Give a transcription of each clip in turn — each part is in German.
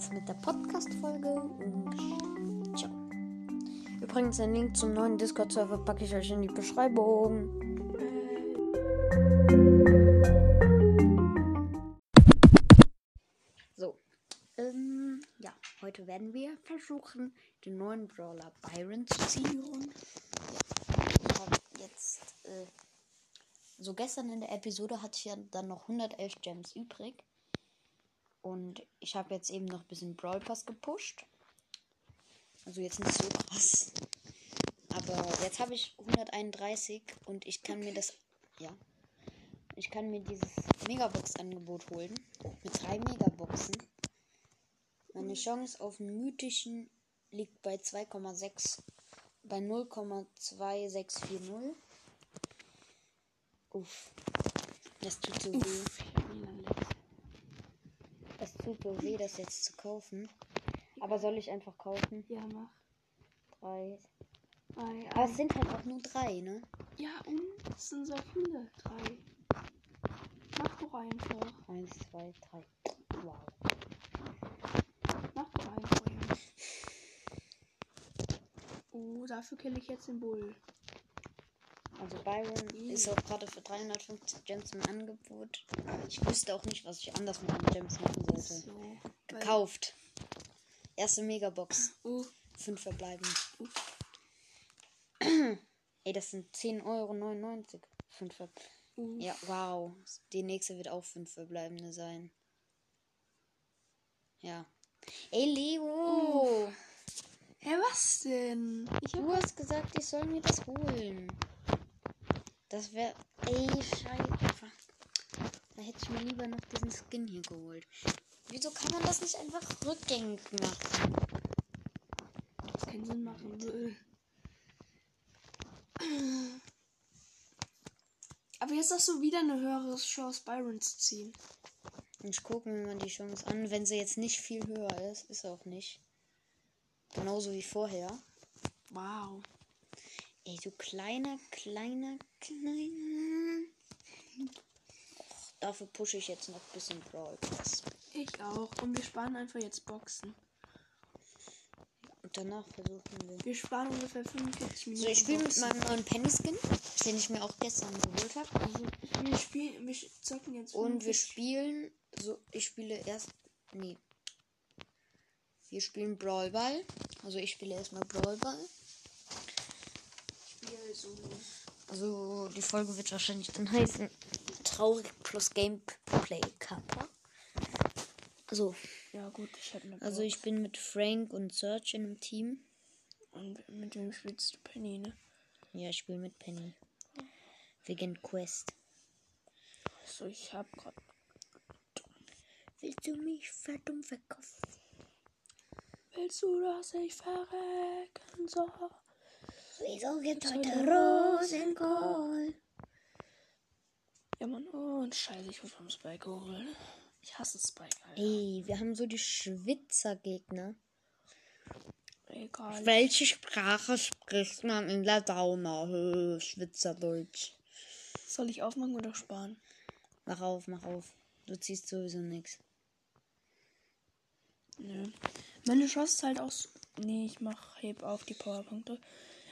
jetzt mit der Podcast-Folge und ciao. Übrigens, den Link zum neuen Discord-Server packe ich euch in die Beschreibung. So, ähm, ja, heute werden wir versuchen, den neuen Brawler Byron zu ziehen. Ich habe jetzt, äh, so gestern in der Episode hatte ich ja dann noch 111 Gems übrig. Und ich habe jetzt eben noch ein bisschen Brawl Pass gepusht. Also jetzt nicht so krass. Aber jetzt habe ich 131 und ich kann mir das. Ja. Ich kann mir dieses Megabox-Angebot holen. Mit drei Megaboxen. Meine Chance auf einen mythischen liegt bei 2,6. Bei 0,2640. Uff. Das tut so weh. Tut so weh, das jetzt zu kaufen. Aber soll ich einfach kaufen? Ja, mach. Drei. Drei, Aber es sind halt auch nur drei, ne? ja, und es sind so viele. Drei. Mach doch einfach. Eins, zwei, drei. Wow. Mach doch einfach. Oh, dafür kill ich jetzt den Bull. Also Byron ist auch gerade für 350 Gems im Angebot. Ich wüsste auch nicht, was ich anders mit den Gems machen sollte. So. Gekauft. Erste Megabox. Oh, Fünf verbleiben. Ey, das sind 10,99 Euro. Fünf ver oh. Ja, wow. Die nächste wird auch fünf verbleibende sein. Ja. Ey, Leo! Hä, was denn? Du hast gesagt, ich soll mir das holen. Das wäre. Ey, scheiße. Da hätte ich mir lieber noch diesen Skin hier geholt. Wieso kann man das nicht einfach rückgängig machen? das keinen Sinn machen will. Aber jetzt hast du wieder eine höhere Chance, Byron zu ziehen. Ich gucke mir mal die Chance an. Wenn sie jetzt nicht viel höher ist, ist auch nicht. Genauso wie vorher. Wow. Ey, du kleiner, kleiner, kleiner. Och, dafür pushe ich jetzt noch ein bisschen Brawl Pass. Ich auch. Und wir sparen einfach jetzt Boxen. Und danach versuchen wir. Wir sparen ungefähr 45 Minuten. So, ich spiele mit meinem neuen Penny-Skin, den ich mir auch gestern geholt habe. Also, wir spielen, wir zocken jetzt. Und wir 45 spielen. So, ich spiele erst. Nee. Wir spielen Brawlball. Also ich spiele erstmal Brawlball. Also die Folge wird wahrscheinlich dann heißen Traurig plus Gameplay Kappa. Also, Ja, gut, ich hätte eine. also ich bin mit Frank und Search in einem Team. Und mit wem spielst du Penny, ne? Ja, ich spiele mit Penny. Wegen Quest. So, ich hab grad. Willst du mich verdammt verkaufen? Willst du, dass ich verrecken soll? Wieso gibt Soll heute Rosenkohl? Ja, Mann. Oh, und scheiße, ich wurde vom Spike geholt. Ich hasse Spike, Alter. Ey, wir haben so die Schwitzergegner. Egal. Welche Sprache spricht man in der Sauna? Hö, Schwitzerdeutsch. Soll ich aufmachen oder sparen? Mach auf, mach auf. Du ziehst sowieso nichts. Nö. Meine Chance ist halt auch. so- Nee, ich mach heb auf die Powerpunkte.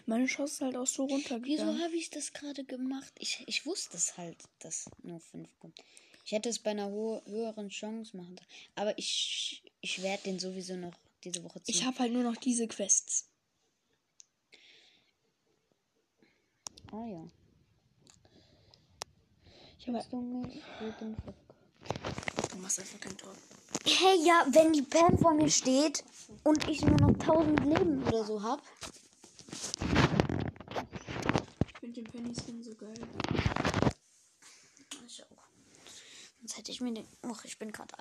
Meine Chance ist halt auch so Wieso runtergegangen. habe ich das gerade gemacht? Ich, ich wusste es halt, dass nur 5 kommt. Ich hätte es bei einer höheren Chance machen sollen. Aber ich, ich werde den sowieso noch diese Woche ziehen. Ich habe halt nur noch diese Quests. Ah ja. Ich habe du machst einfach kein Tor. Hey, ja, wenn die Pam vor mir steht und ich nur noch 1000 Leben oder so hab. Ich finde den Penny Skin so geil. Ich auch. Sonst hätte ich mir den. Och, ich bin gerade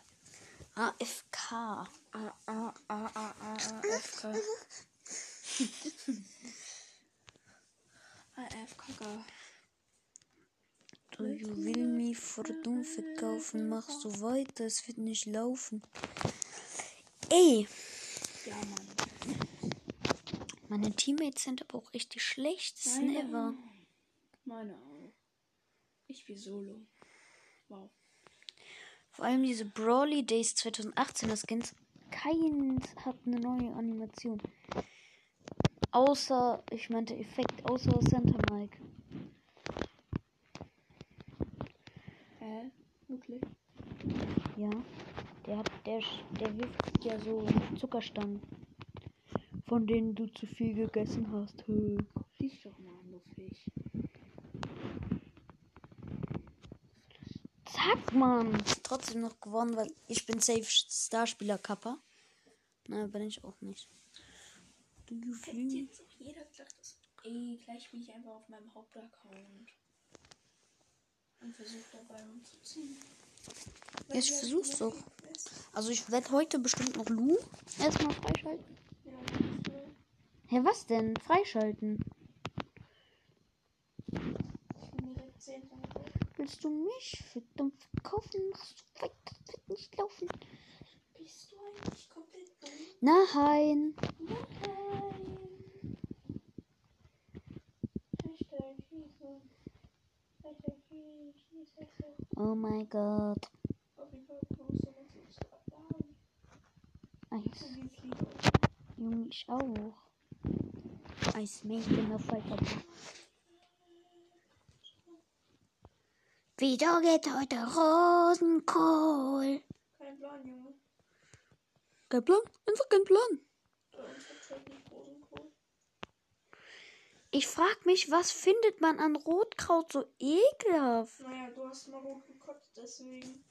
AFK. A, A, A, A, A, A, F, K. A, F, K, K. Du will mich vor dumm verkaufen, machst du weiter, es wird nicht laufen. Ey, Ja, Mann. meine Teammates sind aber auch richtig schlecht. Das ist never. Meine auch. Ich wie Solo. Wow. Vor allem diese Brawly Days 2018er Skins keins hat eine neue Animation. Außer, ich meinte Effekt, außer Santa Mike. Hä? Wirklich? Ja. Der hat, der, der wirft ja so Zuckerstangen. Von denen du zu viel gegessen hast. Siehst du Fisch. Zack, Mann. Trotzdem noch gewonnen, weil ich bin safe Starspieler Kappa. Nein, bin ich auch nicht. Du jetzt auch jeder gesagt, dass. Ey, gleich spiele ich einfach auf meinem Hauptaccount. Und versuche dabei umzuziehen. Ja, ich versuch's doch. Also ich werde heute bestimmt noch Lu erstmal freischalten. Ja. Hä, was denn? Freischalten? Ich bin direkt 10 Tage. Willst du mich verdammt verkaufen? Machst du weiter? Das wird nicht laufen. Bist du eigentlich komplett dumm? Nein. Nein. Oh mein Gott. Eis. Junge, ich auch. Eismädchen auf weiter. Wieder geht heute Rosenkohl. Kein Plan, Junge. Kein Plan? Einfach kein Plan. Halt. Ich frag mich, was findet man an Rotkraut so ekelhaft? Naja, du hast mal rot gekotzt, deswegen.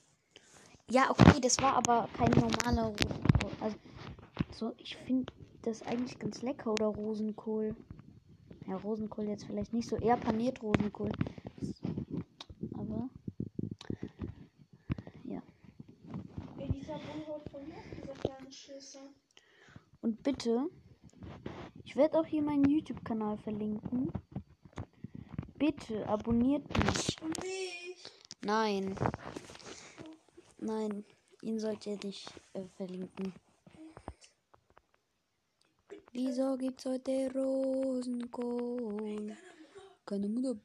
Ja, okay, das war aber kein normaler Rosenkohl. Also, so, ich finde das eigentlich ganz lecker oder Rosenkohl. Ja, Rosenkohl jetzt vielleicht nicht so, eher paniert Rosenkohl. Aber, ja. Ey, dieser Bullhaut von mir, dieser kleine Schisser. Und bitte, ich werde auch hier meinen YouTube-Kanal verlinken. Bitte abonniert mich. Nein. Nein, ihn sollt ihr nicht äh, verlinken. Wieso gibt's heute Rosenkohl? Keine Mutter.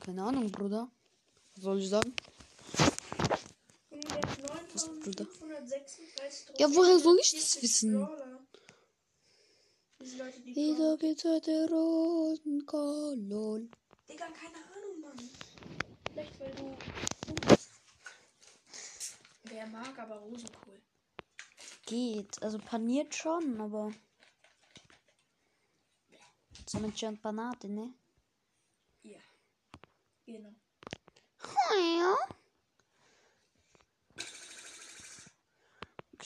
Keine Ahnung, Bruder. Was soll ich sagen? Hat Bruder? 9536 Ja, woher soll ich das 40 wissen? Wieso gibt's heute Rosenkohl? Lol. Digga, keine Ahnung, Mann. Vielleicht, weil du. Wer mag aber Rosenkohl? Geht. Also paniert schon, aber. So mit John Panate, ne? Ja. Genau. Ja.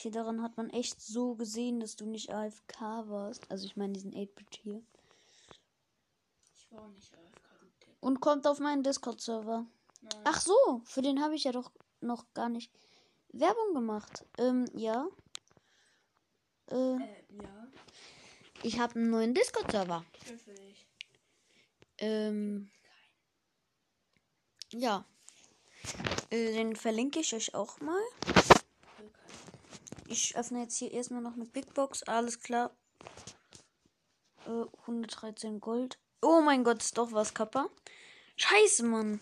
Okay, daran hat man echt so gesehen, dass du nicht AFK warst. Also ich meine diesen 8-Bit hier. Ich war nicht AFK. Und kommt auf meinen Discord-Server. Ach so, für den habe ich ja doch noch gar nicht Werbung gemacht. Ähm, ja. Äh, Äh, ja. ich habe einen neuen Discord-Server. Ähm, ja. Äh, den verlinke ich euch auch mal. Ich öffne jetzt hier erstmal noch eine Big Box. Alles klar. Äh, 113 Gold. Oh mein Gott, ist doch was, Kappa. Scheiße, Mann.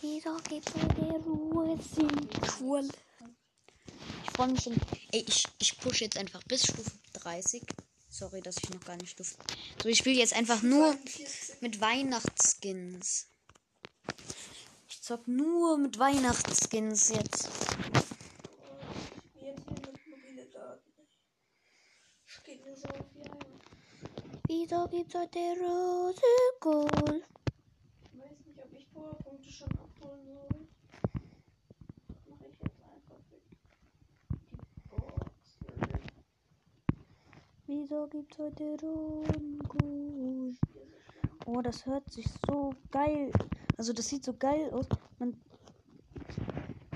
Wieso gibt's eine Ruhe? Cool. Ich freue mich schon. Ey, ich, ich push jetzt einfach bis Stufe 30. Sorry, dass ich noch gar nicht Stufe. So, ich spiele jetzt einfach nur mit Weihnachtsskins. Ich zock nur mit Weihnachtsskins. Jetzt hier mit mobile Daten. Es geht mir so auf die Eier. Wieso gibt's heute Rose Gold? Ich weiß nicht, ob ich Powerpunkte schon abholen soll. Mache ich jetzt einfach weg. Die Box. Wieso gibt's heute Rosenkohl? Oh, das hört sich so geil. Also das sieht so geil aus. Man,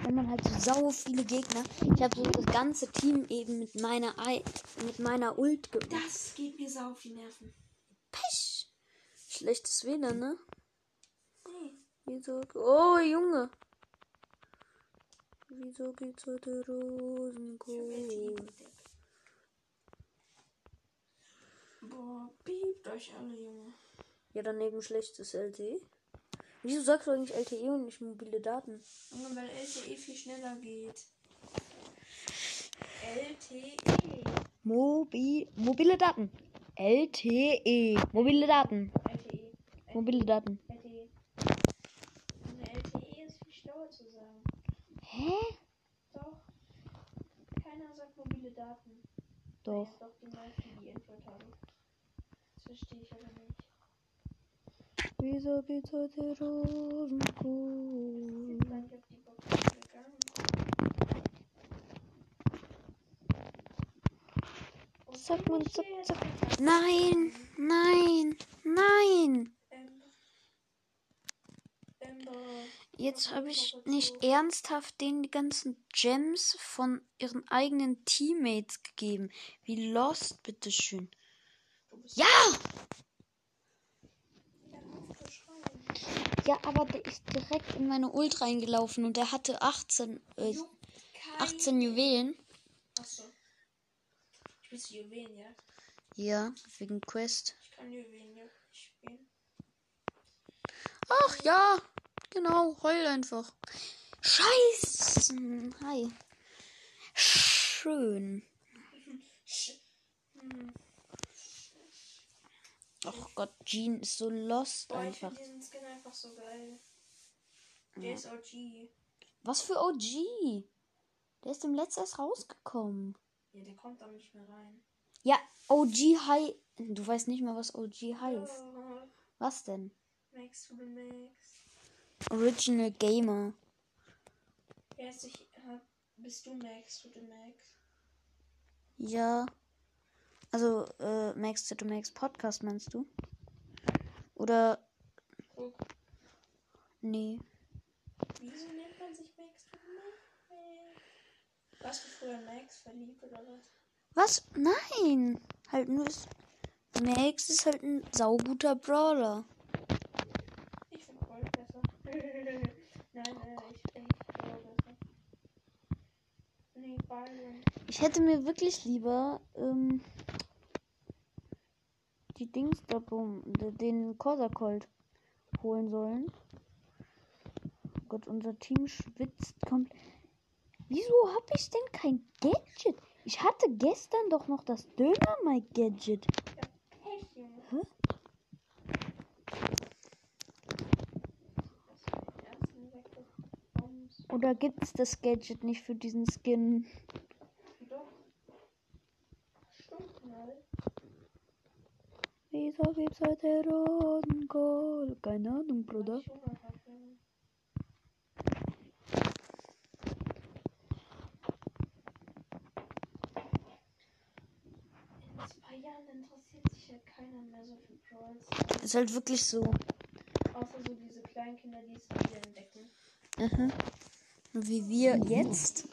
wenn man halt so sau viele Gegner. Ich habe so das ganze Team eben mit meiner Ei, mit meiner Ult ge Das geht mir sau die Nerven. Pech. Schlechtes WLAN, ne? Nee. Wieso? Oh, Junge. Wieso gibt's heute Rosenkohl? Boah, piept euch alle, Junge. Ja, daneben schlechtes LTE. Wieso sagst du eigentlich LTE und nicht mobile Daten? Junge, weil LTE viel schneller geht. LTE. Mobi mobile Daten. LTE. Mobile Daten. LTE. Mobile Daten. LTE. LTE ist viel schlauer zu sagen. Hä? Doch. Keiner sagt mobile Daten. Doch. Ja, doch die meisten, die Android haben. Das verstehe ich aber nicht. Wieso geht's heute Rosenkohl? Zack, man, zack, zack. Nein, nein, nein. Jetzt habe ich nicht ernsthaft denen die ganzen Gems von ihren eigenen Teammates gegeben. Wie lost, bitteschön. Ja! Ja, aber der ist direkt in meine Ult reingelaufen und der hatte 18, äh, Juckt keinen. 18 Juwelen. Achso. Spielst du Juwelen, ja? Ja, wegen Quest. Ich kann Juwelen ja spielen. Ach ja, genau, heul einfach. Scheiße. Hi. Schön. Sch- Hm. Ach Gott, Jean ist so lost Boah, ich einfach. diesen Skin einfach so geil. Der ist OG. Was für OG? Der ist im letzten erst rausgekommen. Ja, der kommt da nicht mehr rein. Ja, OG High. Du weißt nicht mal, was OG heißt. Oh, Was denn? Max Max. Original Gamer. Ist ich? Äh, bist du Max to the Max? Ja. Also, äh, Max to Max Podcast meinst du? Oder. Guck. Nee. Wieso nennt man sich Max to Max? Warst du früher Max verliebt oder was? Was? Nein! Halt nur. ist- Max ist halt ein sauguter Brawler. Ich finde Gold besser. Nein, äh, ich finde Gold besser. Nee, Byron. Ich hätte mir wirklich lieber ähm, die Dings da den Corsacolt holen sollen. Oh Gott, unser Team schwitzt komplett. Wieso habe ich denn kein Gadget? Ich hatte gestern doch noch das Döner-Mike-Gadget. Pech, Junge. Hä? Das ist mein ersten Weggebombt. Oder gibt es das Gadget nicht für diesen Skin? Doch. Stimmt mal. Wieso gibt's heute Rosenkohl? Keine Ahnung, Bruder. Ich Hunger hab, Junge. In zwei Jahren interessiert sich ja keiner mehr so für Brawls. Ist halt wirklich so. Außer so diese kleinen Kinder, die es wieder entdecken. Mhm. Wie wir jetzt.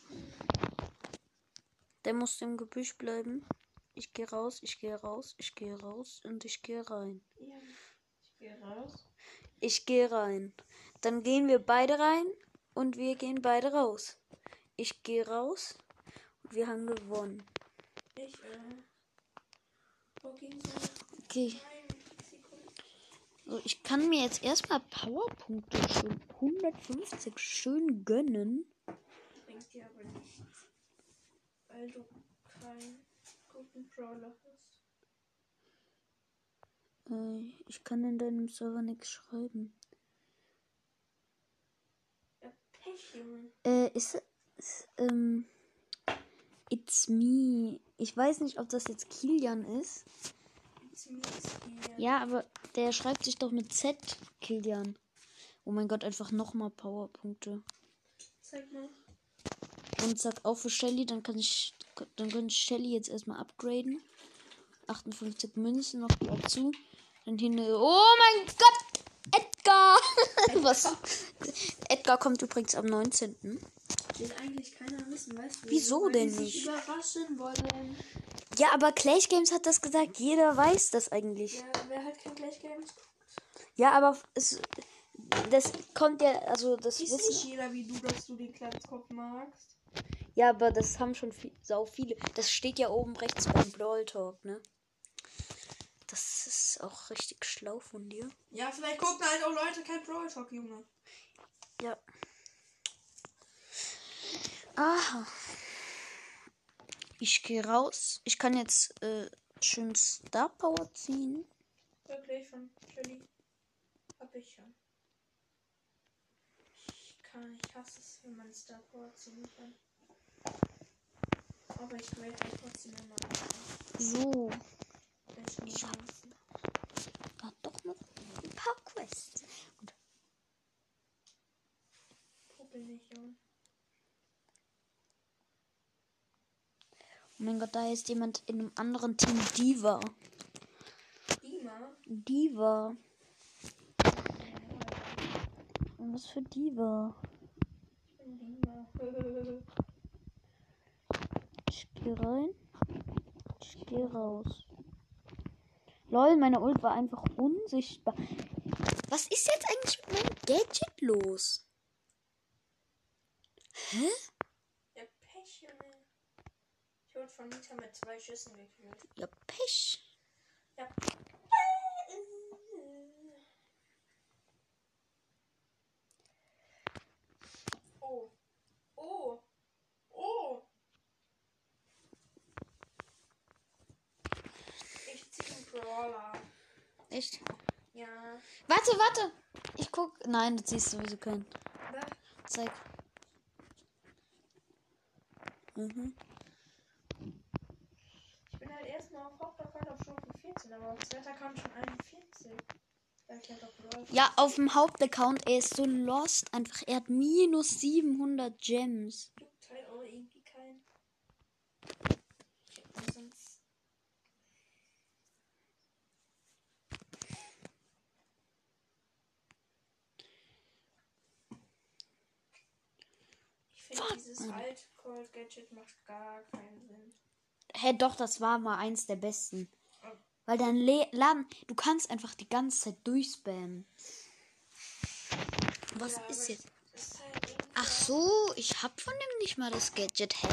Der muss im Gebüsch bleiben. Ich gehe raus, ich gehe raus, ich gehe raus und ich gehe rein. Ja. Ich gehe raus. Ich gehe rein. Dann gehen wir beide rein und wir gehen beide raus. Ich gehe raus und wir haben gewonnen. Ich, äh. Wo ging so? Okay. So, ich kann mir jetzt erstmal Powerpunkte schön 150 schön gönnen. Bringt dir aber nichts. Weil du keinen guten Brawler hast. Äh, ich kann in deinem Server nichts schreiben. Ja, Pech, Junge. Äh, ist, ist ähm, It's me. Ich weiß nicht, ob das jetzt Kilian ist. It's me, it's here. Ja, aber der schreibt sich doch mit Z, Kilian. Oh mein Gott, einfach nochmal Powerpunkte. Zeig mal. Und sag auch für Shelly, dann kann ich, dann kann ich Shelly jetzt erstmal upgraden. 58 Münzen noch dazu. Dann hin. Oh mein Gott! Edgar! Was? Edgar kommt übrigens am 19. Will eigentlich keiner wissen, weißt du? Wieso denn nicht? überraschen wollen. Ja, aber Clash Games hat das gesagt. Jeder weiß das eigentlich. Ja, wer halt kein Gleich Games guckt. Ja, aber es, das kommt ja, also das Ist nicht jeder wie du, dass du den Kleinskopf magst. Ja, aber das haben schon viel, sau viele. Das steht ja oben rechts beim Brawl Talk, ne? Das ist auch richtig schlau von dir. Ja, vielleicht gucken halt auch Leute kein Brawl Talk, Junge. Ja. Aha. Ich gehe raus. Ich kann jetzt äh, schön Star Power ziehen. Wirklich von Shelly. Hab ich schon. Ich kann, ich hasse es, wenn man Star Power ziehen kann. Aber ich will halt trotzdem immer So. Ich hab-. War doch noch ein paar Quests. Puppel nicht, Junge. Oh mein Gott, da ist jemand in einem anderen Team Diva. Dima? Diva. Was für Diva? Dima. Ich gehe rein. Ich gehe raus. Lol, meine Ult war einfach unsichtbar. Was ist jetzt eigentlich mit meinem Gadget los? Hä? Wurde von Nita mit zwei Schüssen gekillt. Ja, Pech. Ja. Oh. Oh. Oh. Ich ziehe einen Brawler. Echt? Ja. Warte, warte. Ich guck. Nein, du ziehst sowieso keinen. Was? Zeig. Mhm. Erstmal auf Hauptaccount auf Stufe 14, aber auf zweiter Account schon 41. Da ich halt Ja, auf dem Hauptaccount, er ist so lost. Einfach, er hat minus 700 Gems. juckt halt auch irgendwie keinen. Ich hab mir sonst. Ich finde dieses alt Cold Gadget macht gar keinen Sinn. Hä, doch, das war mal eins der besten. Weil dann laden, du kannst einfach die ganze Zeit durchspammen. Was Ja, ist jetzt? Ist halt Ach so, ich hab von dem nicht mal das Gadget, hä?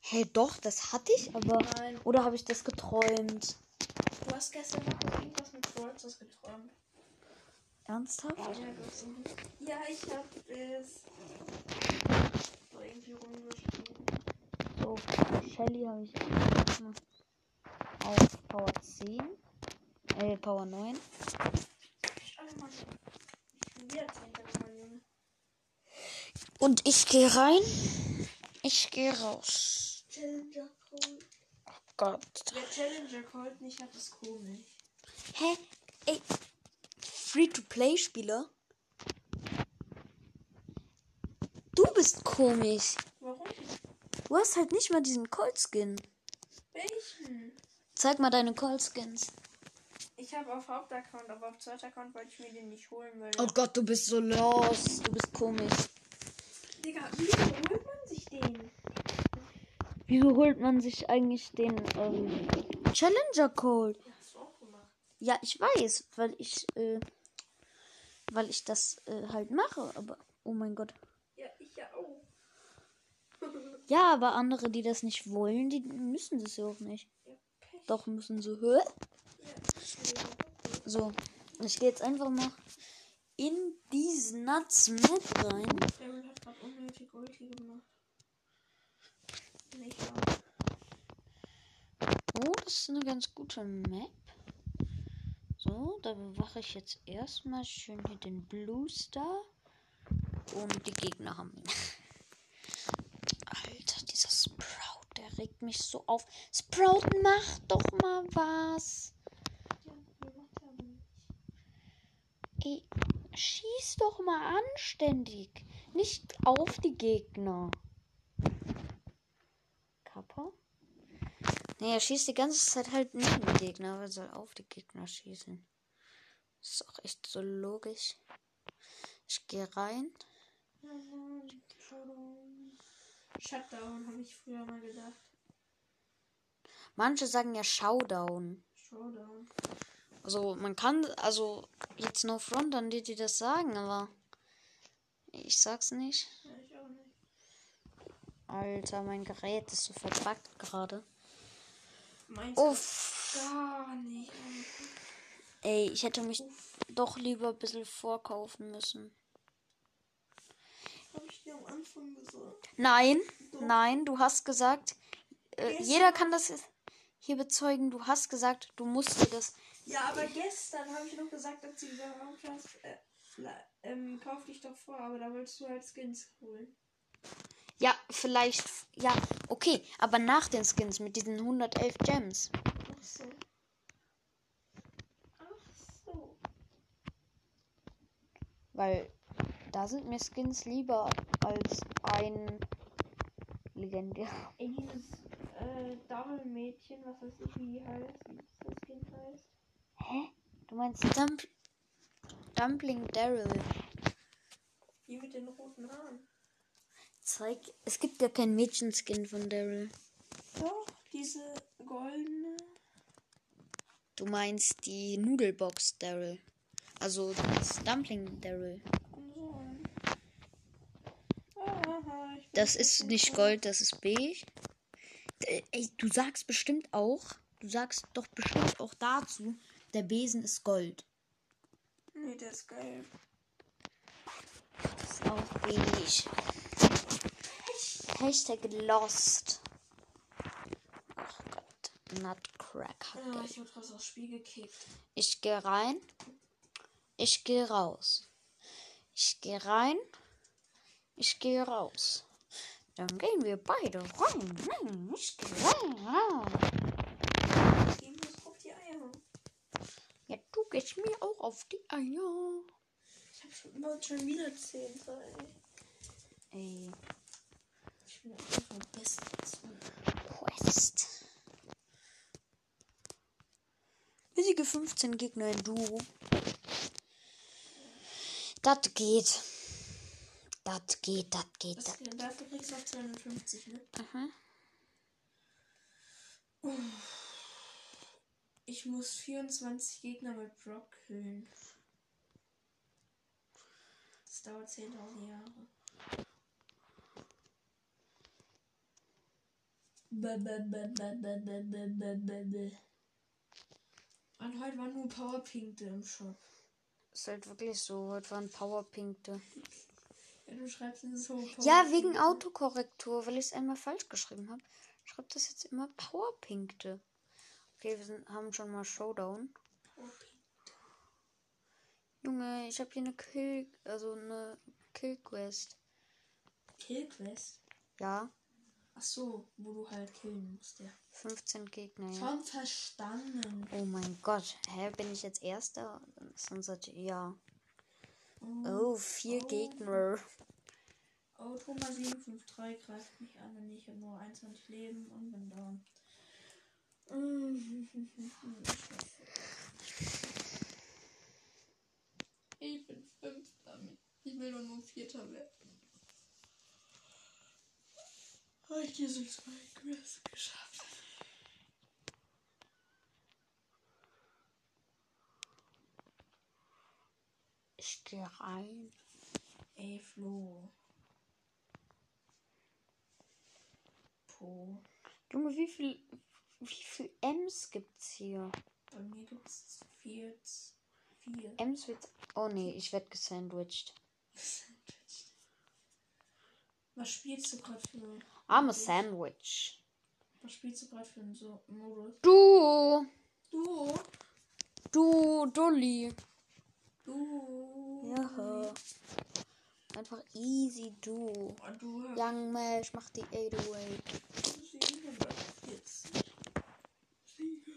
Hä, doch, das hatte ich, aber. Nein, Oder habe ich das geträumt? du hast gestern noch irgendwas mit Brawlers geträumt. Ernsthaft? Ja, ich hab es. So irgendwie rumgeschrieben. So, Shelly habe ich auf Power 10. Äh, Power 9. Schau mal. Ich bin wieder Zehnter geworden, Junge. Und ich gehe rein. Ich gehe raus. Challenger Cold. Oh Gott. Der Challenger Cold nicht hat ist komisch. Hä? Ey. Free-to-Play-Spieler? Du bist komisch. Warum? Du hast halt nicht mal diesen Cold-Skin. Welchen? Zeig mal deine Cold-Skins. Ich habe auf Hauptaccount, aber auf zweiter Account wollte ich mir den nicht holen, weil. Oh Gott, du bist so los. Du bist komisch. Digga, wie holt man sich den? Wieso holt man sich eigentlich den ähm, Challenger Cold? Hast du auch gemacht. Ja, ich weiß, weil ich, äh, weil ich das äh, halt mache. Aber, oh mein Gott. Ja, ich ja auch. Ja, aber andere, die das nicht wollen, die müssen das ja auch nicht. Doch müssen sie. Okay. So, ich gehe jetzt einfach mal in diesen Nuts mit rein. Oh, das ist eine ganz gute Map. So, da bewache ich jetzt erstmal schön hier den Blue Star. Und die Gegner haben ihn. Alter, dieser Der regt mich so auf. Sprout, mach doch mal was. Er. Ey, schieß doch mal anständig. Nicht auf die Gegner. Kappa? Nee, er schießt die ganze Zeit halt neben die Gegner, aber er soll auf die Gegner schießen. Das ist auch echt so logisch. Ich gehe rein. Showdown. Shutdown habe ich früher mal gedacht. Manche sagen ja Showdown. Showdown. Also man kann, also jetzt no front an die, die das sagen, aber ich sag's nicht. Ja, ich auch nicht. Alter, mein Gerät ist so verbuggt gerade. Meins Uff. gar nicht. Ey, ich hätte mich doch lieber ein bisschen vorkaufen müssen. Ja am Anfang gesagt. Nein, Doch. nein, du hast gesagt, äh, jeder kann das hier bezeugen. Du hast gesagt, du musst dir das. Ja, aber gestern habe ich noch gesagt, als du überhaupt hast, äh, ähm, kauf dich doch vor, aber da wolltest du halt Skins holen. Ja, vielleicht. Ja, okay, aber nach den Skins mit diesen 111 Gems. Ach so. Ach so. Weil da sind mir Skins lieber als ein legendär. Ey, dieses äh, Double-Mädchen, was weiß ich, wie die heißt, wie das Skin heißt. Hä? Du meinst Dump Dumpling Daryl? Die mit den roten Haaren. Zeig. Es gibt ja keinen Mädchenskin von Daryl. Doch, diese goldene. Du meinst die Nudelbox Daryl. Also das Dumpling Daryl. Und so. Aha, ich bin Das ist nicht. Gold, das ist beige. Äh, Ey, du sagst bestimmt auch, du sagst doch bestimmt auch dazu, der Besen ist Gold. Nee, der ist geil. Das ist auch beige. Hashtag lost. Ach Gott. Nutcrack. Ja, ich wurde raus aufs Spiel gekickt. Ich gehe rein. Ich gehe raus. Ich gehe rein. Ich gehe raus. Dann gehen wir beide rein. Nein, ich gehe rein. Mir doch auf die Eier. Ja, du gehst mir auch auf die Eier. Ich hab schon immer schon wieder 10 ey. Ey, Ich bin einfach best. Quest. Besiege 15 Gegner in Duo. Das geht. Das geht, das geht, das geht. Dafür kriegst du auf 250, ne? Aha. Ich muss 24 Gegner mit Brock killen. Das dauert 10.000 Jahre. Und heute waren nur Powerpinkte im Shop. Ist halt wirklich so, heute waren Powerpinkte. Ja, du schreibst es so. Ja, wegen Autokorrektur, weil ich es einmal falsch geschrieben habe. Schreibt das jetzt immer Powerpinkte. Okay, wir sind, haben schon mal Showdown. Powerpink. Junge, ich habe hier eine Kill, also eine Kill-Quest. Killquest. Ja, Ach so, wo du halt killen musst, ja. 15 Gegner. Ja. Schon verstanden. Oh mein Gott, hä, bin ich jetzt Erster? Sonst ja. Oh, vier Oh. Gegner. Oh, Thomas 753 greift mich an und ich habe nur 21 Leben und bin down. Ich bin Fünfter. Ich will doch nur Vierter werden. Habe ich diese zwei Quests geschafft. Ich gehe rein. Ey, Flo. Po. Junge, wie viel, wie viel M's gibt's hier? Bei mir gibt es vier. Vier. M's wird, oh nee, ich werd gesandwiched. Was spielst du gerade für. I'm a sandwich. Was spielst du gerade für einen so Modus? Du, Du. du, Dulli. Du. Ja. Einfach easy, du. Oh, du Young Mesh, mach die 808. 740. Siege.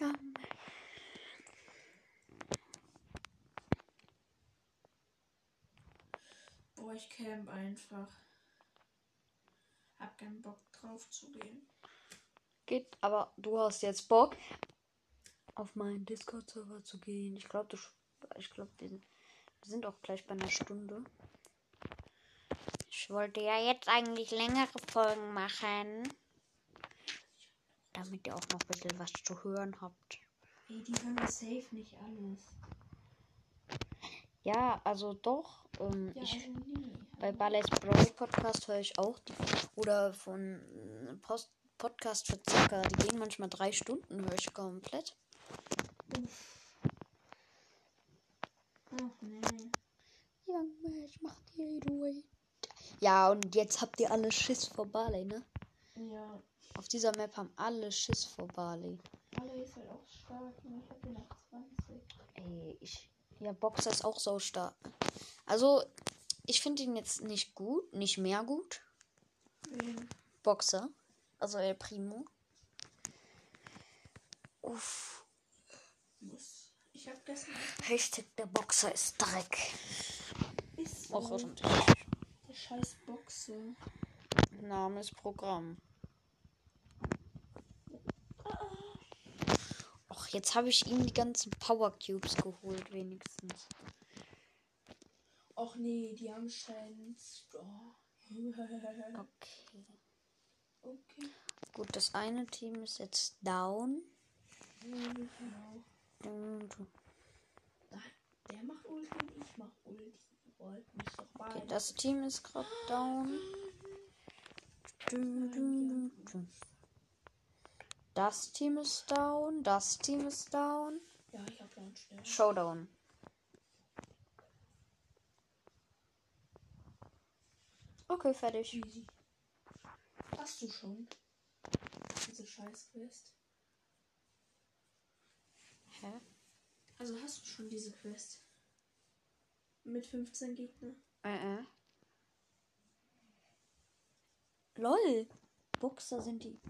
Young Mesh. Boah, ich camp einfach. Hab keinen Bock drauf zu gehen. Geht, aber du hast jetzt Bock, auf meinen Discord-Server zu gehen. Ich glaube, ich glaube, wir, sind- wir sind auch gleich bei einer Stunde. Ich wollte ja jetzt eigentlich längere Folgen machen. Damit ihr auch noch ein bisschen was zu hören habt. Ey, die hören das safe nicht alles. Ja, also doch. Ähm, Ja, ich, also nie. bei Ballet's Brawl Podcast höre ich auch die. Oder von Post, Podcast für Zocker. Die gehen manchmal drei Stunden, höre ich komplett. Ach nee. Young Match, macht ihr Wait. Ja, und jetzt habt ihr alle Schiss vor Barley, ne? Ja, Auf dieser Map haben alle Schiss vor Barley. alle ist halt auch stark. Und ich hab den auf 20. Ey, ich. Ja, Boxer ist auch so stark. Also, ich finde ihn jetzt nicht gut, nicht mehr gut. Wen? Boxer. Also El Primo. Uff. Ich hab gestern. Hashtag der Boxer ist Dreck. Ist so. Auch und Der scheiß Boxer. Name ist Programm. Och, jetzt habe ich ihm die ganzen Power Cubes geholt, wenigstens. Och nee, die haben keinen Straw. Okay. okay. Gut, das eine Team ist jetzt down. Ja, genau. Du. Der macht Ulti und ich mach Ulti. Mich doch Okay, beide. das Team ist gerade down. Das Team ist down. Das Team ist down. Ja, ich hab einen Stern. Showdown. Okay, fertig. Easy. Hast du schon? Diese scheiß Quest. Hä? Also hast du schon diese Quest? Mit 15 Gegner? Äh, äh. LOL. Boxer sind die.